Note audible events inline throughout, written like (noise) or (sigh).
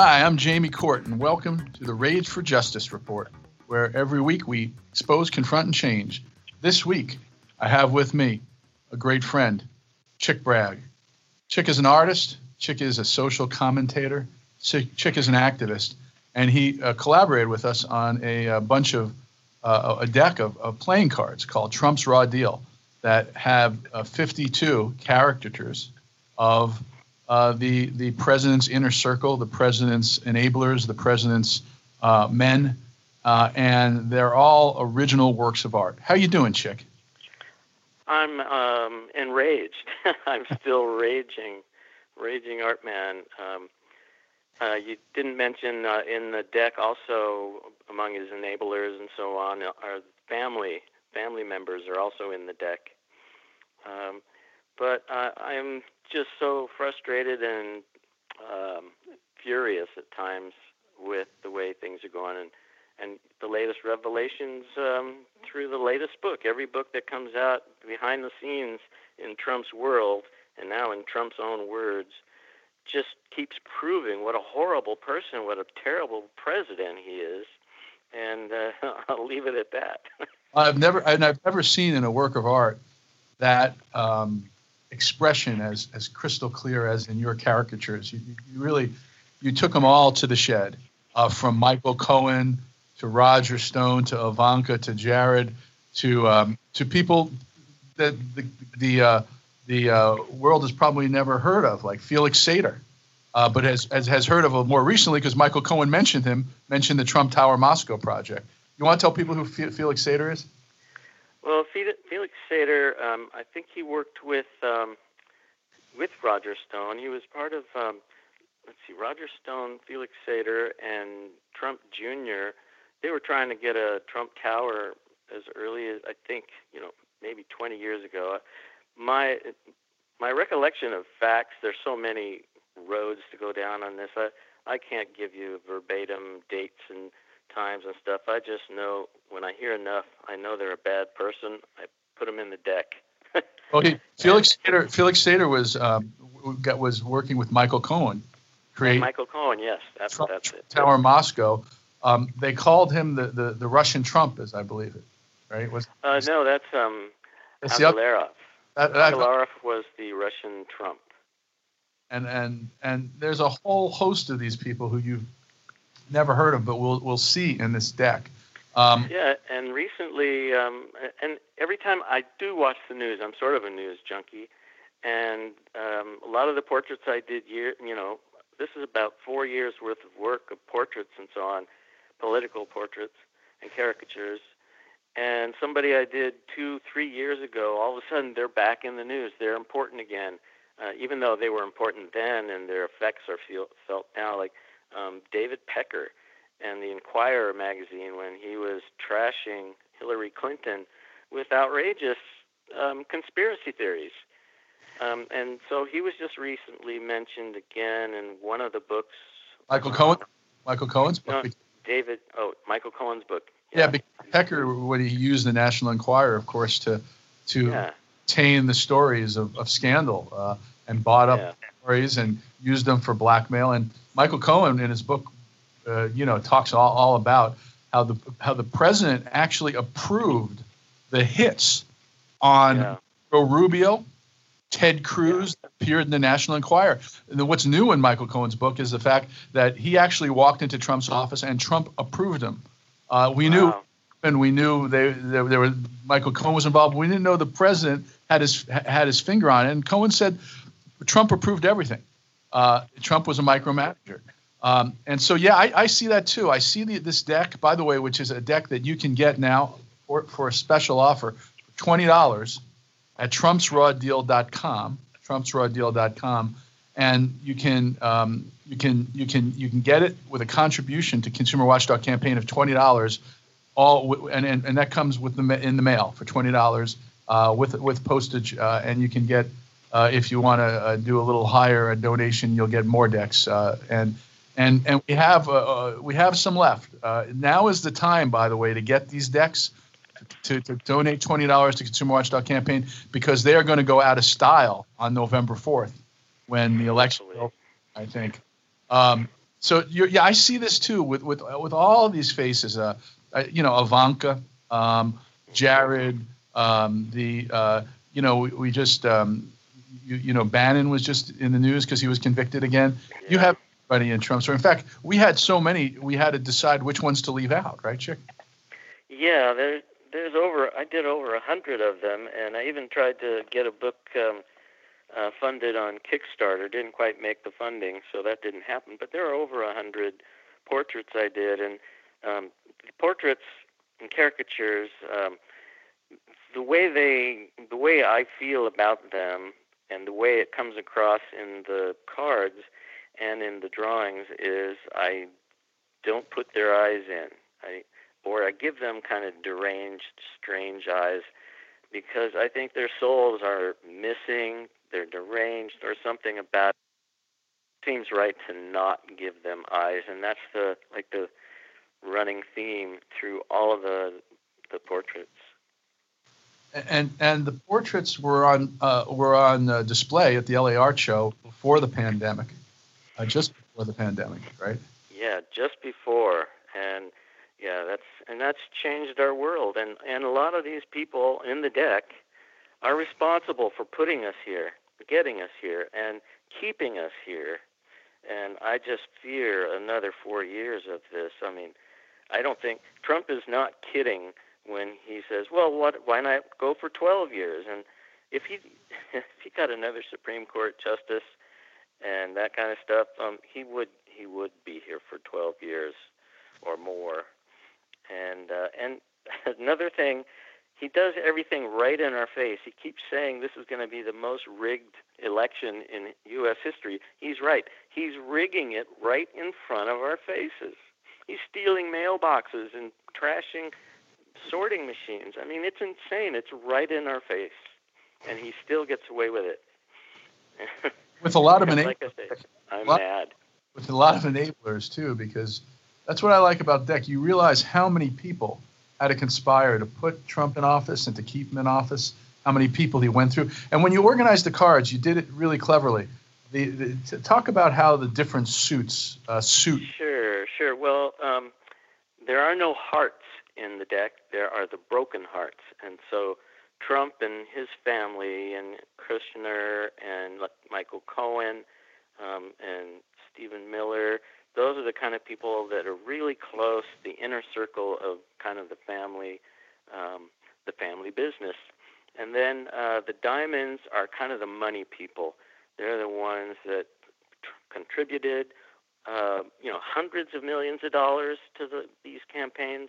Hi, I'm Jamie Court, and welcome to the Rage for Justice Report, where every week we expose, confront, and change. This week, I have with me a great friend, Chick Bragg. Chick is an artist, Chick is a social commentator, Chick, is an activist, and he uh, collaborated with us on a, a bunch of uh, a deck of, of, playing cards called Trump's Raw Deal that have uh, 52 caricatures of uh, the the president's inner circle, the president's enablers, the president's uh, men, uh, and they're all original works of art. How you doing, Chick? I'm um, enraged. (laughs) I'm still raging, raging art man. Um, uh, you didn't mention uh, in the deck also among his enablers and so on are family family members are also in the deck. Um, but uh, I'm just so frustrated and um, furious at times with the way things are going and and the latest revelations um, through the latest book. Every book that comes out behind the scenes in Trump's world and now in Trump's own words just keeps proving what a horrible person, what a terrible president he is. And uh, (laughs) I'll leave it at that. (laughs) I've never, and I've never seen in a work of art that um, expression as as crystal clear as in your caricatures. You, you really, you took them all to the shed, uh, from Michael Cohen to Roger Stone to Ivanka to Jared to um, to people that the the uh, the uh, world has probably never heard of, like Felix Sater, uh, but has, has, has heard of more recently because Michael Cohen mentioned him, mentioned the Trump Tower Moscow project. You want to tell people who Felix Sater is? Well, Felix Sater, um, I think he worked with um, with Roger Stone. He was part of um, let's see, Roger Stone, Felix Sater, and Trump Jr. They were trying to get a Trump Tower as early as I think you know maybe 20 years ago my my recollection of facts. There's so many roads to go down on this. I I can't give you verbatim dates and times and stuff. I just know when I hear enough, I know they're a bad person. I put them in the deck. (laughs) well, he, Felix Sater, Felix Sater was um, got, was working with Michael Cohen. Create Michael Cohen, yes, that's Trump, that's it. Tower Moscow. Um, they called him the, the, the Russian Trump, as I believe it. Right? Was uh, no, that's um, Agalarov. That, that, was the Russian Trump. And and and there's a whole host of these people who you've never heard of, but we'll we'll see in this deck. Um, yeah, and recently, um, and every time I do watch the news, I'm sort of a news junkie, and um, a lot of the portraits I did year, you know, this is about four years worth of work of portraits and so on, political portraits and caricatures, and somebody I did two, three years ago, all of a sudden they're back in the news. They're important again, uh, even though they were important then, and their effects are feel, felt now. Like um, David Pecker and the Enquirer magazine when he was trashing Hillary Clinton with outrageous um, conspiracy theories. Um, and so he was just recently mentioned again in one of the books. Michael Cohen. Michael Cohen's book. No, David. Oh, Michael Cohen's book. Yeah, yeah Pecker, when he used the National Enquirer, of course, to to yeah. obtain the stories of, of scandal uh, and bought up yeah. stories and used them for blackmail. And Michael Cohen, in his book, uh, you know, talks all, all about how the how the president actually approved the hits on yeah. Joe Rubio, Ted Cruz yeah. appeared in the National Enquirer. And what's new in Michael Cohen's book is the fact that he actually walked into Trump's office and Trump approved him. Uh, we wow. knew, and we knew they, they, they, were Michael Cohen was involved. we didn't know the president had his had his finger on it. And Cohen said Trump approved everything. Uh, Trump was a micromanager. Um, and so, yeah, I, I, see that too. I see the, this deck, by the way, which is a deck that you can get now for, for a special offer twenty dollars at trumpsrawdeal.com. Trumpsrawdeal.com, and you can um, you can you can you can get it with a contribution to Consumer Watchdog campaign of twenty dollars, all and, and and that comes with the in the mail for twenty dollars uh, with with postage, uh, and you can get uh, if you want to uh, do a little higher a donation, you'll get more decks uh, and. And, and we have uh, we have some left. now is the time, by the way, to get these decks to, to donate twenty dollars to Consumer Watchdog campaign because they are going to go out of style on November fourth when the election. I think. Um, so yeah, I see this too with with with all these faces. Uh, uh you know, Ivanka, um, Jared, um, the uh, you know, we, we just um, you, you know, Bannon was just in the news because he was convicted again. Yeah. You have everybody in Trump's. So in fact, we had so many, we had to decide which ones to leave out, right, Chick? Yeah, there, there's over. I did over a hundred of them, and I even tried to get a book um, uh, funded on Kickstarter. Didn't quite make the funding, so that didn't happen. But there are over a hundred portraits I did, and um, portraits and caricatures. Um, the way they, the way I feel about them, and the way it comes across in the cards and in the drawings is I don't put their eyes in. I or I give them kind of deranged, strange eyes because I think their souls are missing, they're deranged, or something about it seems right to not give them eyes, and that's the like the running theme through all of the the portraits. And and the portraits were on uh, were on uh, display at the LA Art Show before the pandemic, uh, just before the pandemic, right? Yeah, just before, and yeah, that's and that's changed our world. And and a lot of these people in the deck are responsible for putting us here, getting us here, and keeping us here. And I just fear another four years of this. I mean, I don't think Trump is not kidding when he says, "Well, what? Why not go for 12 years?" And if he (laughs) if he got another Supreme Court justice and that kind of stuff, um, he would he would be here for 12 years or more. And uh, and (laughs) another thing, he does everything right in our face. He keeps saying this is going to be the most rigged election in U.S. history. He's right. He's rigging it right in front of our faces. He's stealing mailboxes and trashing sorting machines. I mean, it's insane. It's right in our face, and he still gets away with it. (laughs) with a lot of enablers. Like say, I'm lot, mad. With a lot of enablers too, because that's what I like about Deck. You realize how many people had to conspire to put Trump in office and to keep him in office. How many people he went through, and when you organized the cards, you did it really cleverly. The, the, talk about how the different suits uh, suit. Sure, sure. Well, um, there are no hearts in the deck. There are the broken hearts, and so Trump and his family, and Kushner and Michael Cohen, um, and Stephen Miller those are the kind of people that are really close, the inner circle of kind of the family, um, the family business. And then uh, the diamonds are kind of the money people. They're the ones that tr- contributed, uh, you know, hundreds of millions of dollars to the, these campaigns,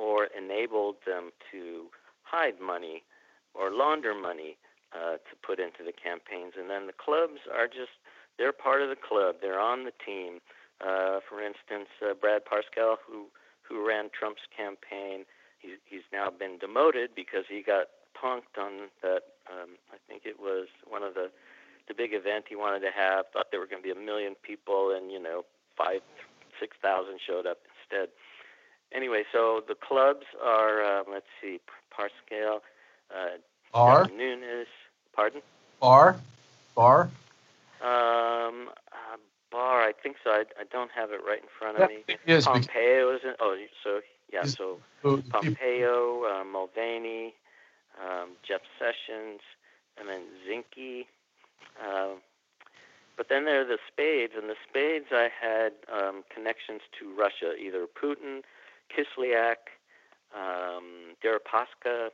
or enabled them to hide money or launder money uh, to put into the campaigns. And then the clubs are just, they're part of the club. They're on the team. Uh, for instance, uh, Brad Parscale, who who ran Trump's campaign, he's he's now been demoted because he got punked on that. Um, I think it was one of the the big event he wanted to have. Thought there were going to be a million people, and you know, five six thousand showed up instead. Anyway, so the clubs are um, let's see, Parscale, uh, Barr, Nunes, pardon, Barr, Barr. Um, uh, Barr, I think so. I, I don't have it right in front of me. Yes, Pompeo is in. Oh, so yeah. So Pompeo, uh, Mulvaney, um, Jeff Sessions, and then Zinke. Uh, but then there are the Spades, and the Spades I had um, connections to Russia, either Putin, Kislyak, um, Deripaska,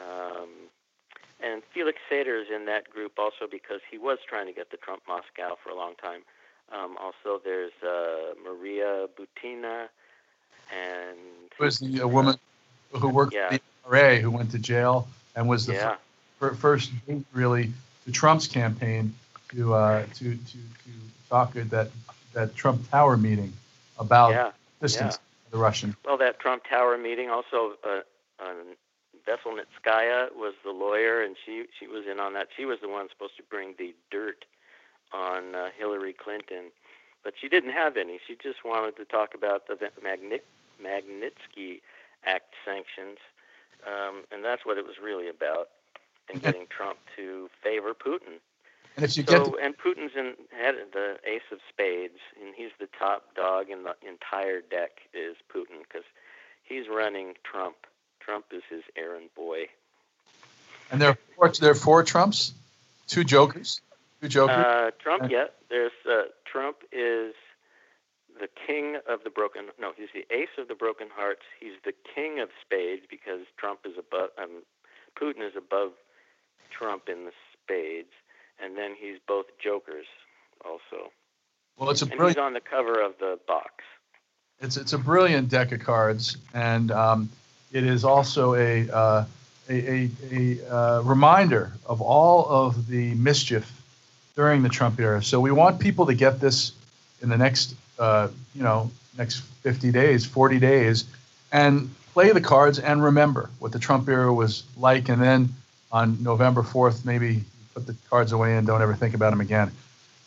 um, and Felix Sater is in that group also because he was trying to get the Trump Moscow for a long time. Um, also, there's uh, Maria Butina, and was the uh, woman who worked yeah. for the NRA who went to jail and was the yeah. fir- first really to Trump's campaign to uh, to to to talk at that that Trump Tower meeting about yeah. distance yeah. The Russian. Well, that Trump Tower meeting also. Uh, um, Veselnitskaya was the lawyer, and she she was in on that. She was the one supposed to bring the dirt on uh, Hillary Clinton, but she didn't have any. She just wanted to talk about the Magnitsky Act sanctions, um, and that's what it was really about, and getting Trump to favor Putin. And if you so, get to- and Putin's in head the ace of spades, and he's the top dog in the entire deck is Putin because he's running Trump. Trump is his errand boy. And there are four, there are four Trumps, two Jokers, two Jokers. Uh, Trump, yeah. There's uh, Trump is the king of the broken. No, he's the ace of the broken hearts. He's the king of spades because Trump is above. Um, Putin is above Trump in the spades, and then he's both jokers also. Well, it's a and brilliant. he's on the cover of the box. It's it's a brilliant deck of cards, and um, it is also a uh, a, a, a uh, reminder of all of the mischief during the Trump era. So we want people to get this in the next uh, you know next 50 days, 40 days, and play the cards and remember what the Trump era was like, and then on November 4th, maybe put the cards away and don't ever think about them again.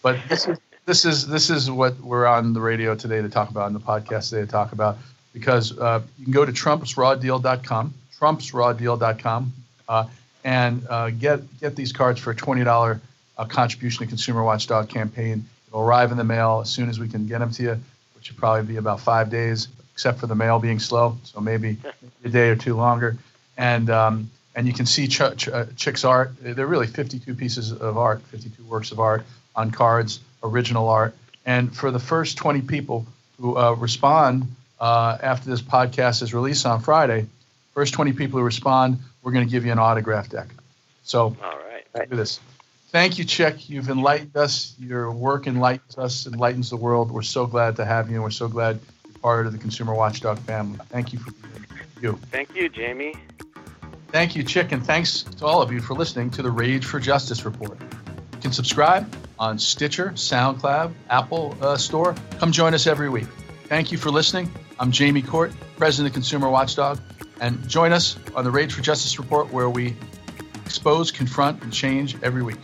But this is this is this is what we're on the radio today to talk about, and the podcast today to talk about, because uh, you can go to trumpsrawdeal.com, trumpsrawdeal.com, uh, and uh, get get these cards for a twenty dollar uh, contribution to Consumer Watchdog campaign. It'll arrive in the mail as soon as we can get them to you, which should probably be about five days, except for the mail being slow, so maybe a day or two longer. And um, and you can see Ch- Ch- uh, Chick's art. They're really 52 pieces of art, 52 works of art on cards, original art. And for the first 20 people who uh, respond uh, after this podcast is released on Friday, first 20 people who respond, we're going to give you an autograph deck. So, all right, do this. Thank you, Chick. You've enlightened us. Your work enlightens us, enlightens the world. We're so glad to have you, and we're so glad you're part of the Consumer Watchdog family. Thank you for being you. Thank you, Jamie. Thank you, Chick, and thanks to all of you for listening to the Rage for Justice Report. You can subscribe on Stitcher, SoundCloud, Apple uh, Store. Come join us every week. Thank you for listening. I'm Jamie Court, President of Consumer Watchdog, and join us on the Rage for Justice Report where we expose, confront, and change every week.